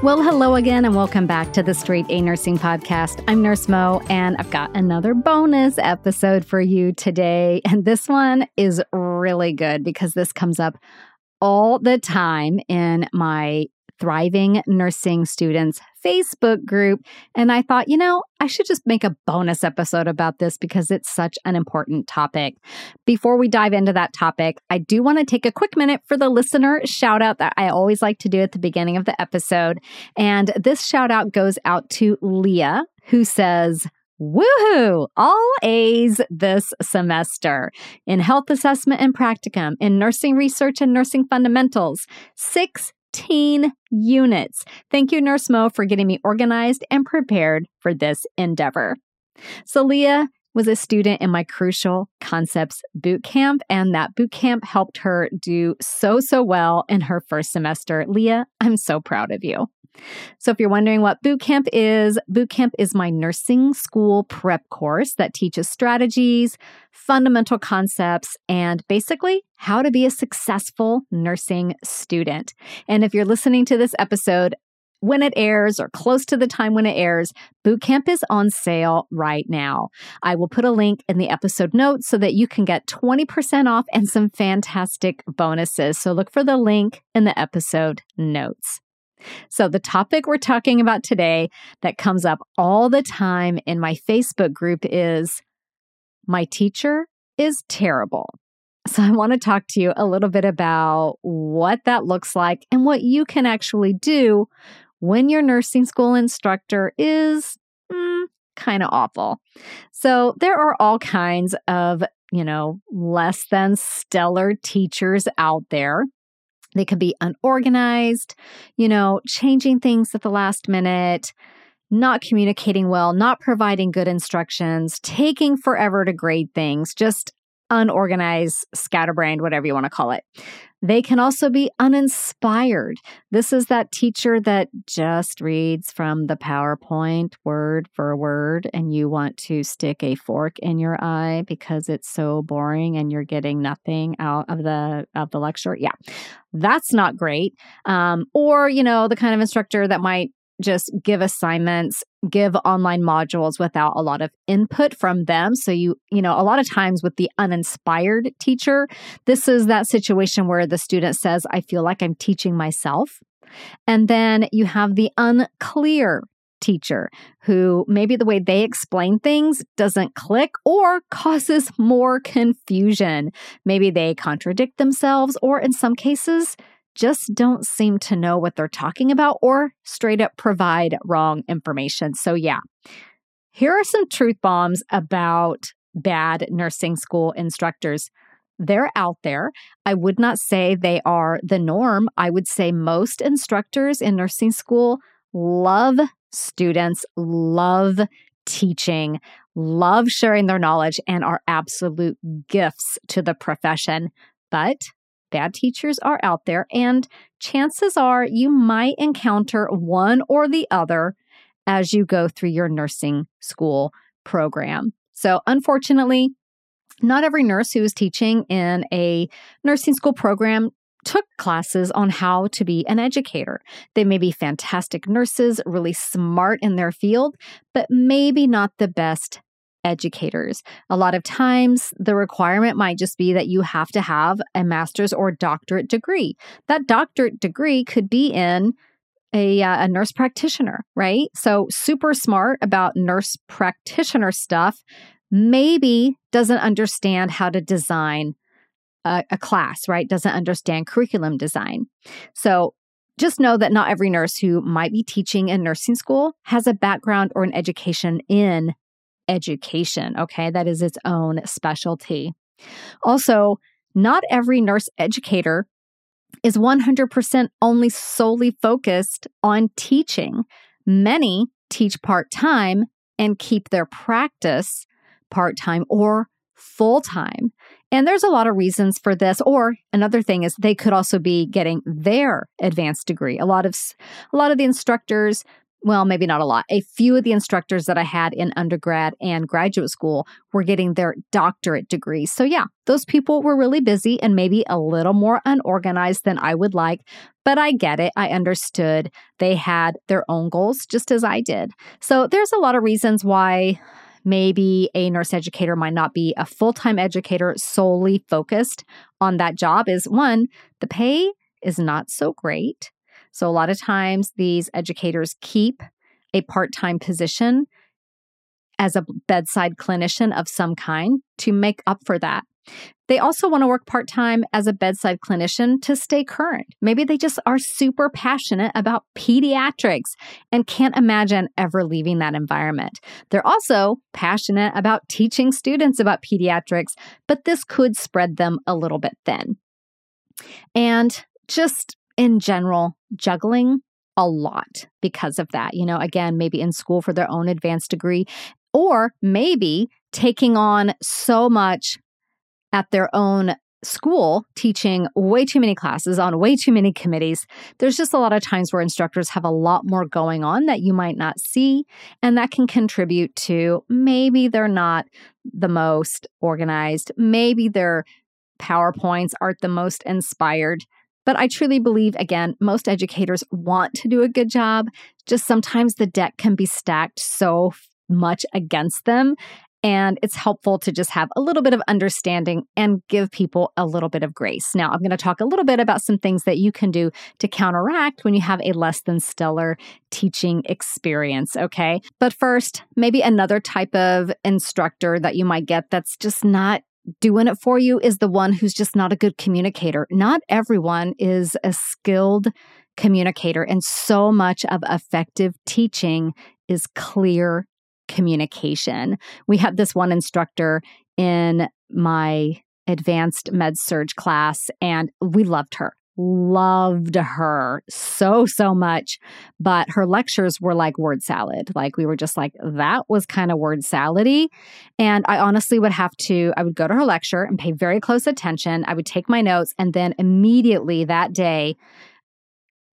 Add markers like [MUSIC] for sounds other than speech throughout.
Well, hello again, and welcome back to the Straight A Nursing Podcast. I'm Nurse Mo, and I've got another bonus episode for you today. And this one is really good because this comes up all the time in my Thriving Nursing Students Facebook group. And I thought, you know, I should just make a bonus episode about this because it's such an important topic. Before we dive into that topic, I do want to take a quick minute for the listener shout out that I always like to do at the beginning of the episode. And this shout out goes out to Leah, who says, Woohoo! All A's this semester in health assessment and practicum, in nursing research and nursing fundamentals. Six 15 units. Thank you, Nurse Mo, for getting me organized and prepared for this endeavor. So, Leah was a student in my Crucial Concepts boot camp, and that boot camp helped her do so, so well in her first semester. Leah, I'm so proud of you. So, if you're wondering what boot camp is, boot camp is my nursing school prep course that teaches strategies, fundamental concepts, and basically how to be a successful nursing student. And if you're listening to this episode, when it airs or close to the time when it airs, Bootcamp is on sale right now. I will put a link in the episode notes so that you can get 20% off and some fantastic bonuses. So look for the link in the episode notes. So, the topic we're talking about today that comes up all the time in my Facebook group is My teacher is terrible. So, I want to talk to you a little bit about what that looks like and what you can actually do when your nursing school instructor is mm, kind of awful. So, there are all kinds of, you know, less than stellar teachers out there. They can be unorganized, you know, changing things at the last minute, not communicating well, not providing good instructions, taking forever to grade things, just unorganized, scatterbrained, whatever you want to call it. They can also be uninspired. This is that teacher that just reads from the PowerPoint word for word, and you want to stick a fork in your eye because it's so boring and you're getting nothing out of the of the lecture. Yeah, that's not great. Um, or you know the kind of instructor that might just give assignments, give online modules without a lot of input from them. So you, you know, a lot of times with the uninspired teacher, this is that situation where the student says, I feel like I'm teaching myself. And then you have the unclear teacher who maybe the way they explain things doesn't click or causes more confusion. Maybe they contradict themselves, or in some cases, just don't seem to know what they're talking about or straight up provide wrong information. So, yeah, here are some truth bombs about bad nursing school instructors. They're out there. I would not say they are the norm. I would say most instructors in nursing school love students, love teaching, love sharing their knowledge, and are absolute gifts to the profession. But Bad teachers are out there, and chances are you might encounter one or the other as you go through your nursing school program. So, unfortunately, not every nurse who is teaching in a nursing school program took classes on how to be an educator. They may be fantastic nurses, really smart in their field, but maybe not the best educators. A lot of times, the requirement might just be that you have to have a master's or doctorate degree. That doctorate degree could be in a, uh, a nurse practitioner, right? So, super smart about nurse practitioner stuff, maybe doesn't understand how to design a, a class, right? Doesn't understand curriculum design. So, just know that not every nurse who might be teaching in nursing school has a background or an education in education. Okay. That is its own specialty. Also, not every nurse educator is 100% only solely focused on teaching. Many teach part time and keep their practice part time or full time. And there's a lot of reasons for this. Or another thing is they could also be getting their advanced degree. A lot of a lot of the instructors well, maybe not a lot. A few of the instructors that I had in undergrad and graduate school were getting their doctorate degrees. So, yeah, those people were really busy and maybe a little more unorganized than I would like. But I get it. I understood they had their own goals just as I did. So, there's a lot of reasons why maybe a nurse educator might not be a full time educator solely focused on that job. Is one, the pay is not so great. So, a lot of times these educators keep a part time position as a bedside clinician of some kind to make up for that. They also want to work part time as a bedside clinician to stay current. Maybe they just are super passionate about pediatrics and can't imagine ever leaving that environment. They're also passionate about teaching students about pediatrics, but this could spread them a little bit thin. And just in general, juggling a lot because of that. You know, again, maybe in school for their own advanced degree, or maybe taking on so much at their own school teaching way too many classes on way too many committees. There's just a lot of times where instructors have a lot more going on that you might not see. And that can contribute to maybe they're not the most organized, maybe their PowerPoints aren't the most inspired. But I truly believe, again, most educators want to do a good job. Just sometimes the deck can be stacked so much against them. And it's helpful to just have a little bit of understanding and give people a little bit of grace. Now, I'm going to talk a little bit about some things that you can do to counteract when you have a less than stellar teaching experience. Okay. But first, maybe another type of instructor that you might get that's just not doing it for you is the one who's just not a good communicator. Not everyone is a skilled communicator, and so much of effective teaching is clear communication. We had this one instructor in my advanced med surg class, and we loved her. Loved her so, so much. But her lectures were like word salad. Like we were just like, that was kind of word salady. And I honestly would have to, I would go to her lecture and pay very close attention. I would take my notes, and then immediately that day,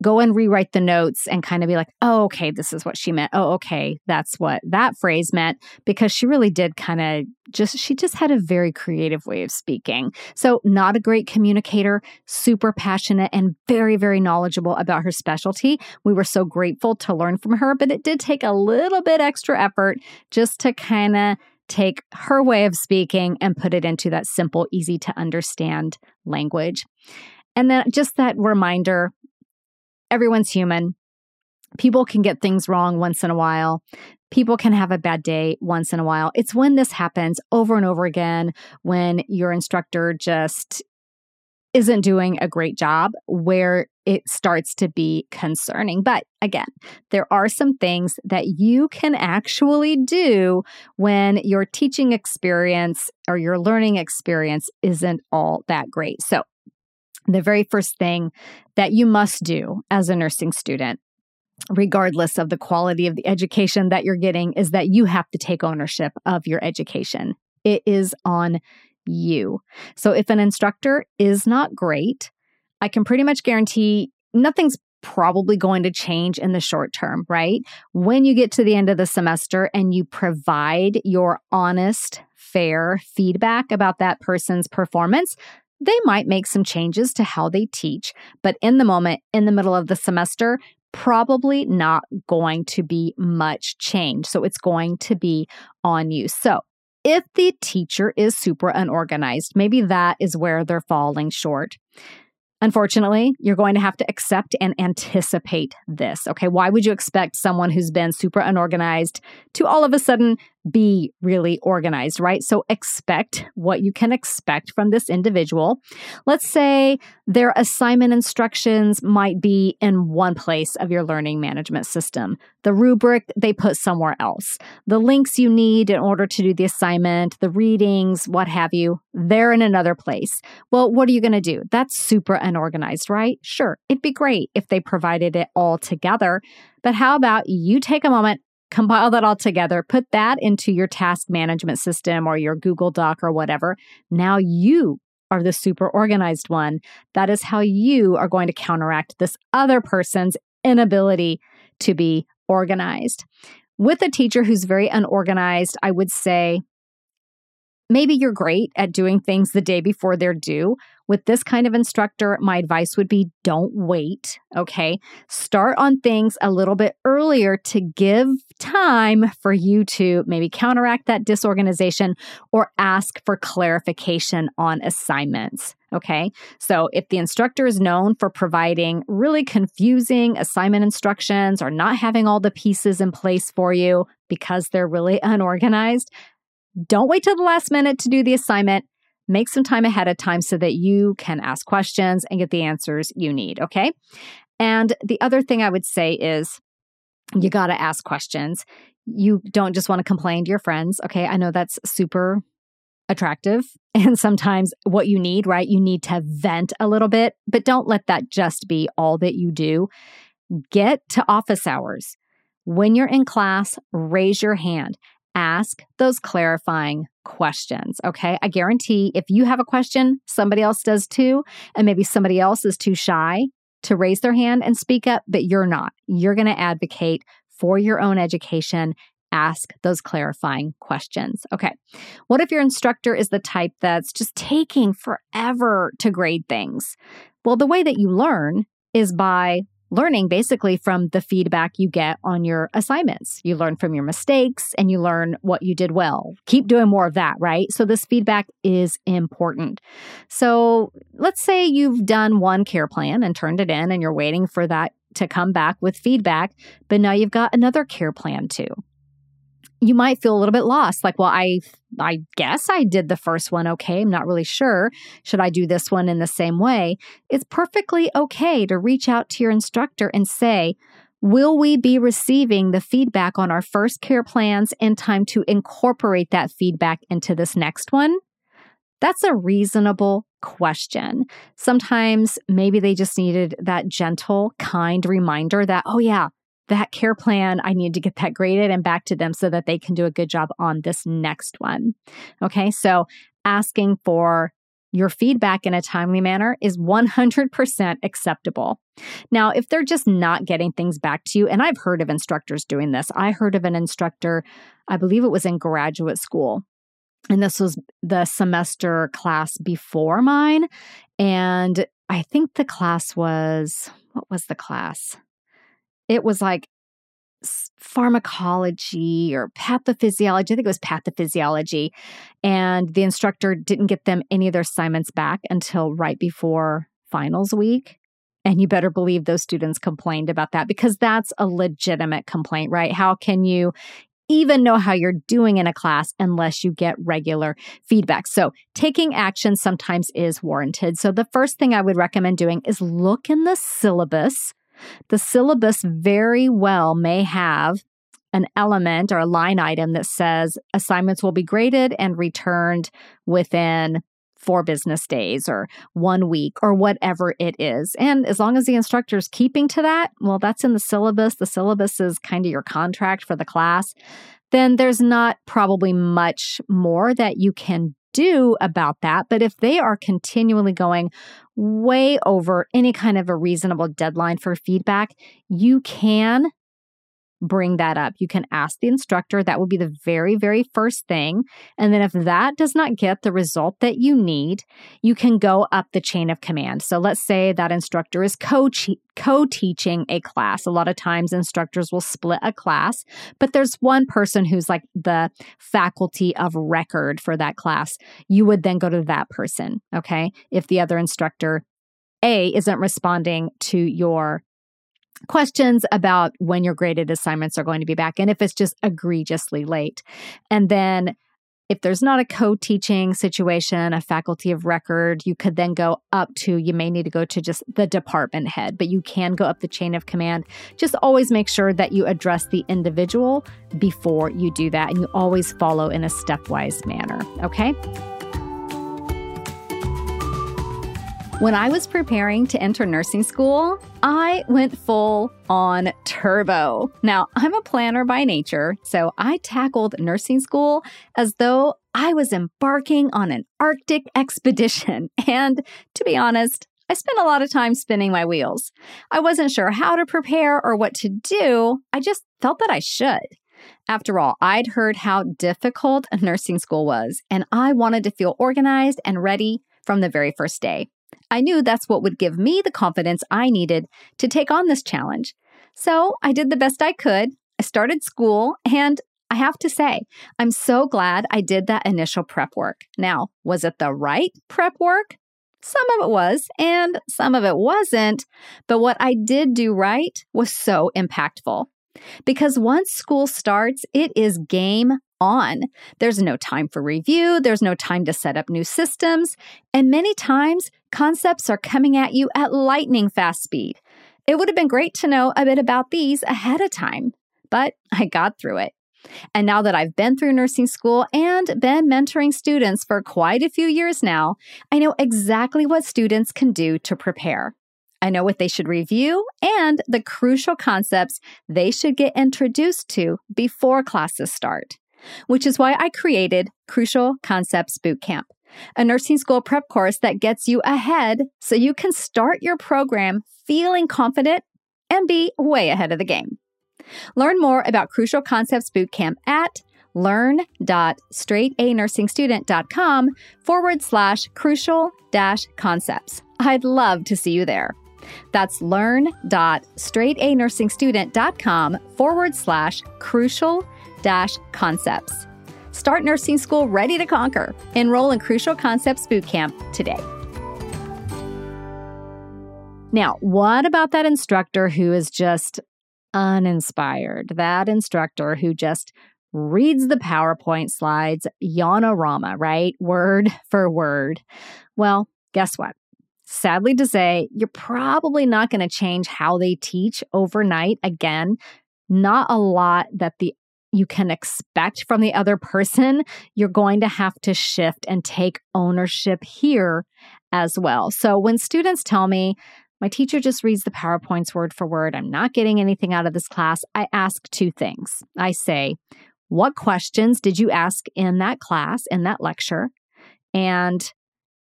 go and rewrite the notes and kind of be like, oh, okay, this is what she meant. Oh, okay, that's what that phrase meant. Because she really did kind of just, she just had a very creative way of speaking. So, not a great communicator, super passionate and very, very knowledgeable about her specialty. We were so grateful to learn from her, but it did take a little bit extra effort just to kind of take her way of speaking and put it into that simple, easy to understand language. And then just that reminder everyone's human. People can get things wrong once in a while. People can have a bad day once in a while. It's when this happens over and over again, when your instructor just isn't doing a great job, where it starts to be concerning. But again, there are some things that you can actually do when your teaching experience or your learning experience isn't all that great. So, the very first thing that you must do as a nursing student, regardless of the quality of the education that you're getting, is that you have to take ownership of your education. It is on you. So if an instructor is not great, I can pretty much guarantee nothing's probably going to change in the short term, right? When you get to the end of the semester and you provide your honest, fair feedback about that person's performance, they might make some changes to how they teach, but in the moment, in the middle of the semester, probably not going to be much change. So it's going to be on you. So if the teacher is super unorganized, maybe that is where they're falling short. Unfortunately, you're going to have to accept and anticipate this. Okay. Why would you expect someone who's been super unorganized to all of a sudden be really organized, right? So expect what you can expect from this individual. Let's say their assignment instructions might be in one place of your learning management system. The rubric they put somewhere else. The links you need in order to do the assignment, the readings, what have you, they're in another place. Well, what are you going to do? That's super unorganized, right? Sure, it'd be great if they provided it all together. But how about you take a moment, compile that all together, put that into your task management system or your Google Doc or whatever. Now you are the super organized one. That is how you are going to counteract this other person's inability to be organized. With a teacher who's very unorganized, I would say maybe you're great at doing things the day before they're due. With this kind of instructor, my advice would be don't wait. Okay. Start on things a little bit earlier to give time for you to maybe counteract that disorganization or ask for clarification on assignments. Okay. So if the instructor is known for providing really confusing assignment instructions or not having all the pieces in place for you because they're really unorganized, don't wait till the last minute to do the assignment. Make some time ahead of time so that you can ask questions and get the answers you need. Okay. And the other thing I would say is you got to ask questions. You don't just want to complain to your friends. Okay. I know that's super attractive [LAUGHS] and sometimes what you need, right? You need to vent a little bit, but don't let that just be all that you do. Get to office hours. When you're in class, raise your hand ask those clarifying questions. Okay. I guarantee if you have a question, somebody else does too. And maybe somebody else is too shy to raise their hand and speak up, but you're not. You're going to advocate for your own education. Ask those clarifying questions. Okay. What if your instructor is the type that's just taking forever to grade things? Well, the way that you learn is by learning basically from the feedback you get on your assignments. You learn from your mistakes and you learn what you did well. Keep doing more of that, right? So, this feedback is important. So, let's say you've done one care plan and turned it in and you're waiting for that to come back with feedback, but now you've got another care plan too you might feel a little bit lost like well i i guess i did the first one okay i'm not really sure. Should i do this one in the same way? It's perfectly okay to reach out to your instructor and say will we be receiving the feedback on our first care plans in time to incorporate that feedback into this next one? That's a reasonable question. Sometimes maybe they just needed that gentle, kind reminder that, oh, yeah, that care plan, I need to get that graded and back to them so that they can do a good job on this next one. Okay, so asking for your feedback in a timely manner is 100% acceptable. Now, if they're just not getting things back to you, and I've heard of instructors doing this, I heard of an instructor, I believe it was in graduate school. And this was the semester class before mine. And I think the class was, what was the class? It was like pharmacology or pathophysiology. I think it was pathophysiology. And the instructor didn't get them any of their assignments back until right before finals week. And you better believe those students complained about that because that's a legitimate complaint, right? How can you even know how you're doing in a class unless you get regular feedback. So, taking action sometimes is warranted. So, the first thing I would recommend doing is look in the syllabus the syllabus very well may have an element or a line item that says assignments will be graded and returned within four business days or one week or whatever it is. And as long as the instructor is keeping to that, well, that's in the syllabus. The syllabus is kind of your contract for the class. Then there's not probably much more that you can do about that. But if they are continually going way over any kind of a reasonable deadline for feedback, you can bring that up. You can ask the instructor. That would be the very, very first thing. And then if that does not get the result that you need, you can go up the chain of command. So let's say that instructor is co co-teaching a class. A lot of times instructors will split a class, but there's one person who's like the faculty of record for that class. You would then go to that person, okay? If the other instructor a isn't responding to your questions about when your graded assignments are going to be back and if it's just egregiously late. And then if there's not a co teaching situation, a faculty of record, you could then go up to, you may need to go to just the department head, but you can go up the chain of command. Just always make sure that you address the individual before you do that and you always follow in a stepwise manner. Okay. When I was preparing to enter nursing school, I went full on turbo. Now, I'm a planner by nature, so I tackled nursing school as though I was embarking on an Arctic expedition. [LAUGHS] And to be honest, I spent a lot of time spinning my wheels. I wasn't sure how to prepare or what to do. I just felt that I should. After all, I'd heard how difficult [LAUGHS] nursing school was, and I wanted to feel organized and ready from the very first day. I knew that's what would give me the confidence I needed to take on this challenge. So I did the best I could. I started school, and I have to say, I'm so glad I did that initial prep work. Now, was it the right prep work? Some of it was, and some of it wasn't. But what I did do right was so impactful. Because once school starts, it is game on. There's no time for review, there's no time to set up new systems, and many times concepts are coming at you at lightning fast speed. It would have been great to know a bit about these ahead of time, but I got through it. And now that I've been through nursing school and been mentoring students for quite a few years now, I know exactly what students can do to prepare. I know what they should review and the crucial concepts they should get introduced to before classes start, which is why I created Crucial Concepts Bootcamp, a nursing school prep course that gets you ahead so you can start your program feeling confident and be way ahead of the game. Learn more about Crucial Concepts Bootcamp at learn.straightanursingstudent.com forward slash crucial dash concepts. I'd love to see you there. That's learn.straightanursingstudent.com forward slash crucial dash concepts. Start nursing school ready to conquer. Enroll in Crucial Concepts Bootcamp today. Now, what about that instructor who is just uninspired? That instructor who just reads the PowerPoint slides, Yawnarama, right? Word [LAUGHS] for word. Well, guess what? sadly to say, you're probably not going to change how they teach overnight. Again, not a lot that the you can expect from the other person. You're going to have to shift and take ownership here as well. So when students tell me, my teacher just reads the PowerPoints word for word, I'm not getting anything out of this class, I ask two things. I say, what questions did you ask in that class, in that lecture? And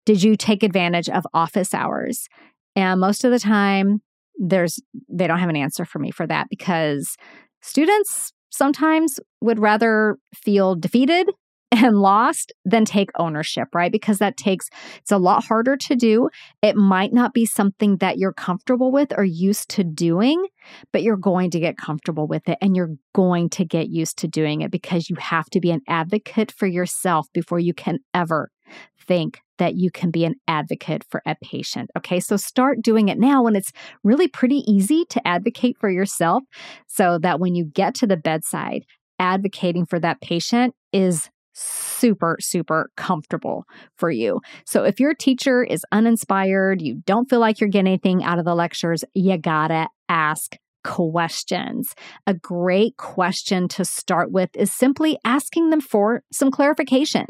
did you take advantage of office hours? And most of the time, there's they don't have an answer for me for that because students sometimes would rather feel defeated [LAUGHS] and lost than take ownership, right? Because that takes, it's a lot harder to do. It might not be something that you're comfortable with or used to doing, but you're going to get comfortable with it and you're going to get used to doing it because you have to be an advocate for yourself before you can ever think that you can be an advocate for a patient. Okay, so start doing it now when it's really pretty easy to advocate for yourself so that when you get to the bedside, advocating for that patient is super, super comfortable for you. So if your teacher is uninspired, you don't feel like you're getting anything out of the lectures, you gotta ask questions. A great question to start with is simply asking them for some clarification.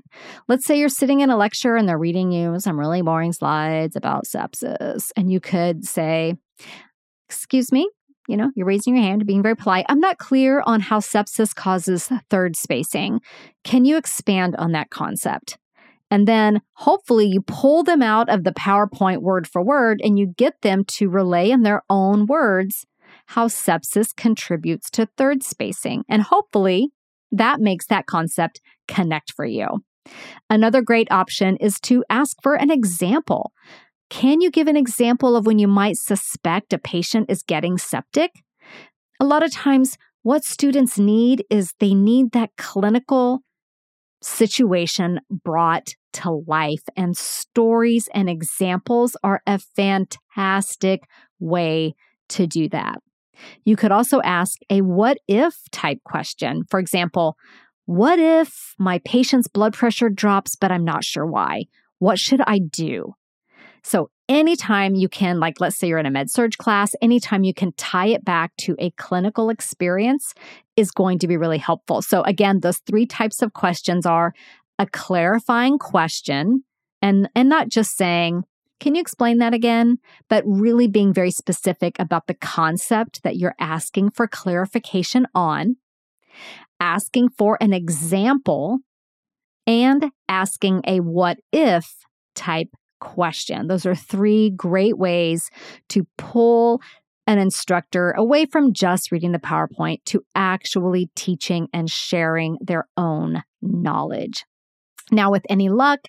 Let's say you're sitting in a lecture and they're reading you some really boring slides about sepsis, and you could say, Excuse me, you know, you're raising your hand, being very polite. I'm not clear on how sepsis causes third spacing. Can you expand on that concept? And then hopefully you pull them out of the PowerPoint word for word and you get them to relay in their own words how sepsis contributes to third spacing. And hopefully that makes that concept connect for you. Another great option is to ask for an example. Can you give an example of when you might suspect a patient is getting septic? A lot of times, what students need is they need that clinical situation brought to life, and stories and examples are a fantastic way to do that. You could also ask a what if type question. For example, what if my patient's blood pressure drops, but I'm not sure why? What should I do? So, anytime you can, like, let's say you're in a med surg class, anytime you can tie it back to a clinical experience is going to be really helpful. So, again, those three types of questions are a clarifying question and, and not just saying, can you explain that again? But really being very specific about the concept that you're asking for clarification on, asking for an example, and asking a what if type question. Those are three great ways to pull an instructor away from just reading the PowerPoint to actually teaching and sharing their own knowledge. Now, with any luck,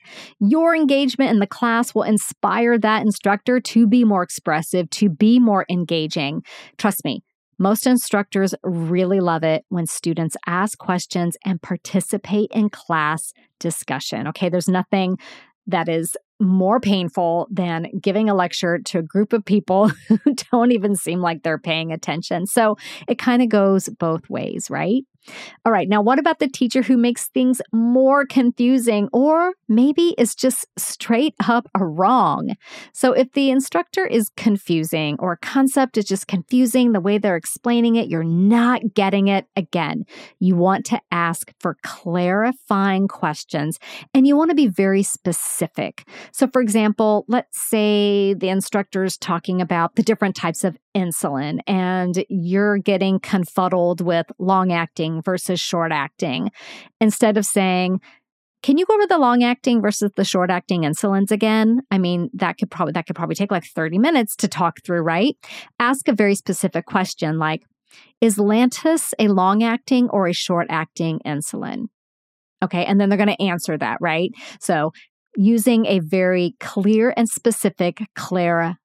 your engagement in the class will inspire that instructor to be more expressive, to be more engaging. Trust me, most instructors really love it when students ask questions and participate in class discussion. Okay, there's nothing that is more painful than giving a lecture to a group of people [LAUGHS] who don't even seem like they're paying attention. So it kind of goes both ways, right? All right, now what about the teacher who makes things more confusing or maybe is just straight up wrong? So if the instructor is confusing or a concept is just confusing, the way they're explaining it, you're not getting it, again, you want to ask for clarifying questions and you want to be very specific. So, for example, let's say the instructor is talking about the different types of insulin and you're getting confuddled with long acting versus short acting. Instead of saying, can you go over the long acting versus the short acting insulins again? I mean, that could probably that could probably take like 30 minutes to talk through, right? Ask a very specific question like is Lantus a long acting or a short acting insulin? Okay, and then they're going to answer that, right? So, using a very clear and specific Clara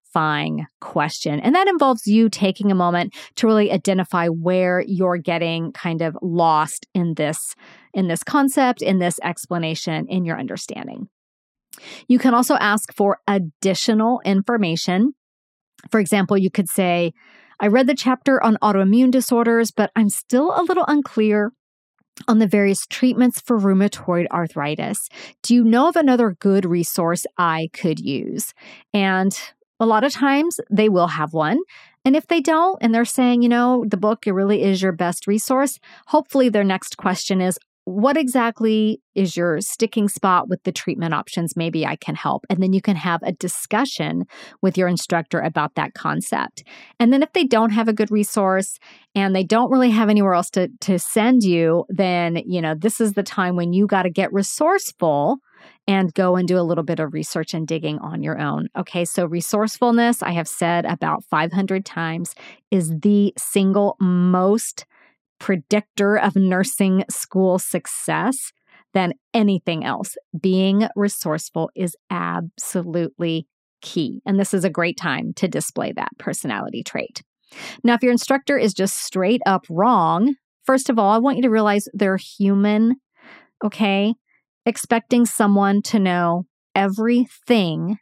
question. And that involves you taking a moment to really identify where you're getting kind of lost in this in this concept, in this explanation, in your understanding. You can also ask for additional information. For example, you could say, I read the chapter on autoimmune disorders, but I'm still a little unclear on the various treatments for rheumatoid arthritis. Do you know of another good resource I could use? And a lot of times they will have one. And if they don't, and they're saying, you know, the book it really is your best resource, hopefully their next question is, what exactly is your sticking spot with the treatment options? Maybe I can help. And then you can have a discussion with your instructor about that concept. And then if they don't have a good resource and they don't really have anywhere else to, to send you, then, you know, this is the time when you got to get resourceful and go and do a little bit of research and digging on your own. Okay, so resourcefulness, I have said about 500 times, is the single most predictor of nursing school success than anything else. Being resourceful is absolutely key. And this is a great time to display that personality trait. Now, if your instructor is just straight up wrong, first of all, I want you to realize they're human. Okay expecting someone to know everything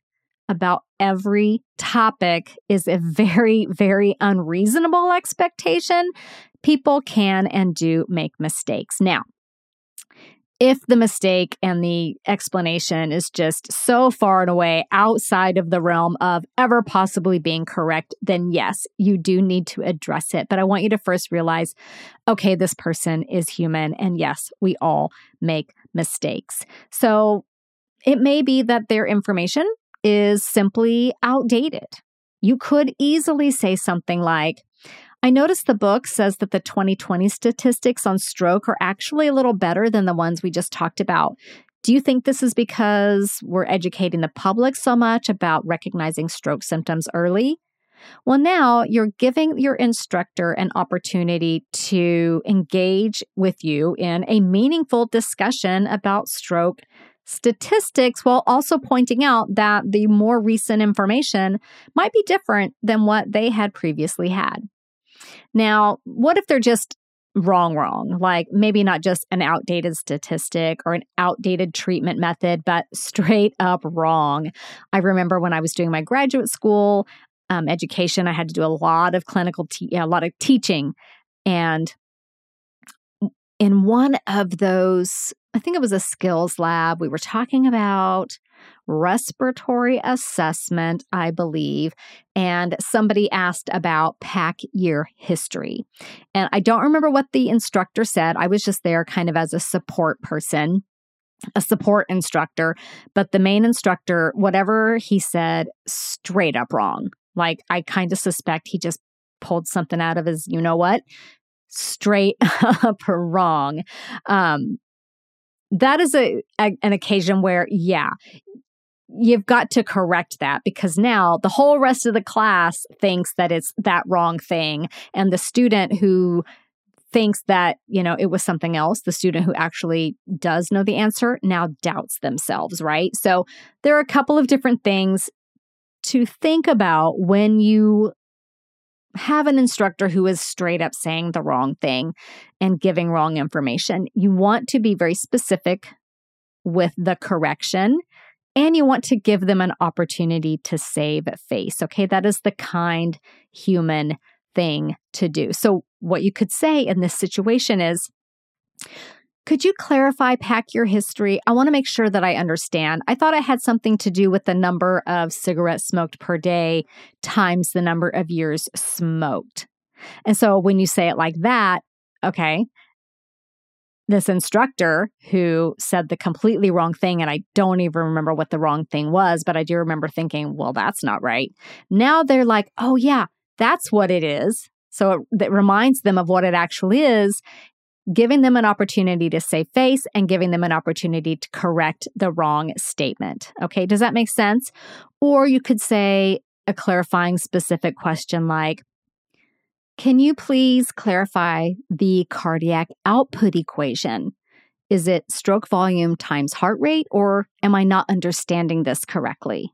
about every topic is a very, very unreasonable expectation. People can and do make mistakes. Now, if the mistake and the explanation is just so far and away outside of the realm of ever possibly being correct, then yes, you do need to address it. But I want you to first realize okay, this person is human. And yes, we all make mistakes. So it may be that their information is simply outdated. You could easily say something like, I noticed the book says that the 2020 statistics on stroke are actually a little better than the ones we just talked about. Do you think this is because we're educating the public so much about recognizing stroke symptoms early? Well, now you're giving your instructor an opportunity to engage with you in a meaningful discussion about stroke statistics while also pointing out that the more recent information might be different than what they had previously had. Now, what if they're just wrong, wrong? Like maybe not just an outdated statistic or an outdated treatment method, but straight up wrong. I remember when I was doing my graduate school, um, education. I had to do a lot of clinical, te- a lot of teaching. And in one of those, I think it was a skills lab, we were talking about respiratory assessment, I believe, and somebody asked about pack year history. And I don't remember what the instructor said. I was just there kind of as a support person a support instructor, but the main instructor, whatever he said, straight up wrong. Like, I kind of suspect he just pulled something out of his, you know what, straight [LAUGHS] up wrong. Um, that is a, a, an occasion where, yeah, you've got to correct that because now the whole rest of the class thinks that it's that wrong thing. And the student who thinks that, you know, it was something else, the student who actually does know the answer now doubts themselves, right? So there are a couple of different things to think about when you have an instructor who is straight up saying the wrong thing and giving wrong information. You want to be very specific with the correction and you want to give them an opportunity to save face. Okay, that is the kind human thing to do. So, what you could say in this situation is, could you clarify, pack year history? I want to make sure that I understand. I thought it had something to do with the number of cigarettes smoked per day times the number of years smoked. And so when you say it like that, okay, this instructor who said the completely wrong thing, and I don't even remember what the wrong thing was, but I do remember thinking, well, that's not right. Now they're like, oh, yeah, that's what it is. So it, it reminds them of what it actually is, giving them an opportunity to save face and giving them an opportunity to correct the wrong statement. Okay, does that make sense? Or you could say a clarifying specific question like, can you please clarify the cardiac output equation? Is it stroke volume times heart rate, or am I not understanding this correctly?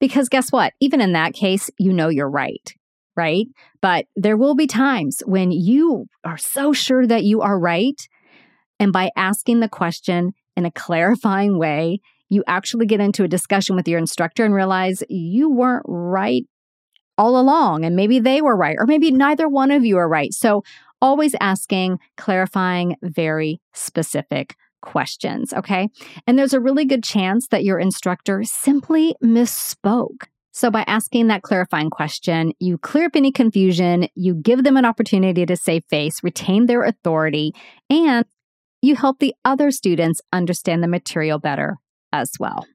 Because guess what? Even in that case, you know you're right, right? But there will be times when you are so sure that you are right. And by asking the question in a clarifying way, you actually get into a discussion with your instructor and realize you weren't right all along and maybe they were right or maybe neither one of you are right. So always asking clarifying very specific questions, okay? And there's a really good chance that your instructor simply misspoke. So, by asking that clarifying question, you clear up any confusion, you give them an opportunity to save face, retain their authority, and you help the other students understand the material better as well.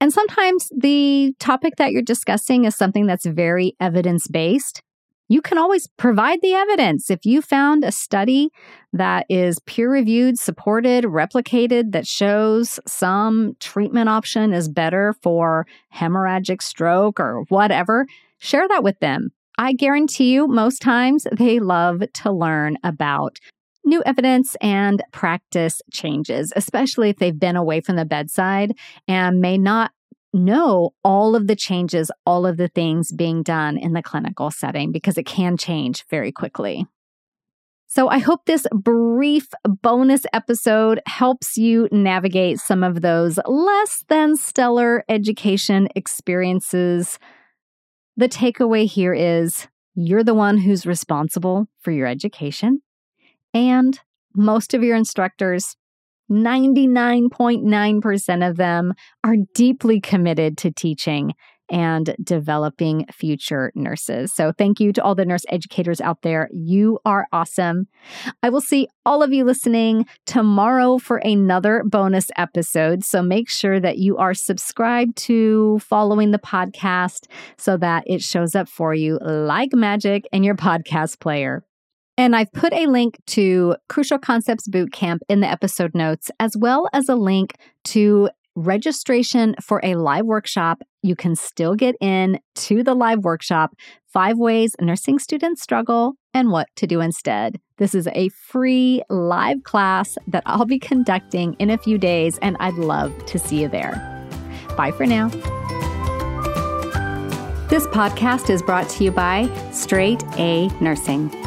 And sometimes the topic that you're discussing is something that's very evidence based. You can always provide the evidence. If you found a study that is peer reviewed, supported, replicated, that shows some treatment option is better for hemorrhagic stroke or whatever, share that with them. I guarantee you, most times they love to learn about new evidence and practice changes, especially if they've been away from the bedside and may not know all of the changes, all of the things being done in the clinical setting because it can change very quickly. So, I hope this brief bonus episode helps you navigate some of those less than stellar education experiences. The takeaway here is you're the one who's responsible for your education. And most of your instructors, 99.9% of them, are deeply committed to teaching and developing future nurses. So, thank you to all the nurse educators out there. You are awesome. I will see all of you listening tomorrow for another bonus episode. So, make sure that you are subscribed to following the podcast so that it shows up for you like magic in your podcast player. And I've put a link to Crucial Concepts Bootcamp in the episode notes, as well as a link to registration for a live workshop. You can still get in to the live workshop Five Ways Nursing Students Struggle and What to Do Instead. This is a free live class that I'll be conducting in a few days, and I'd love to see you there. Bye for now. This podcast is brought to you by Straight A Nursing.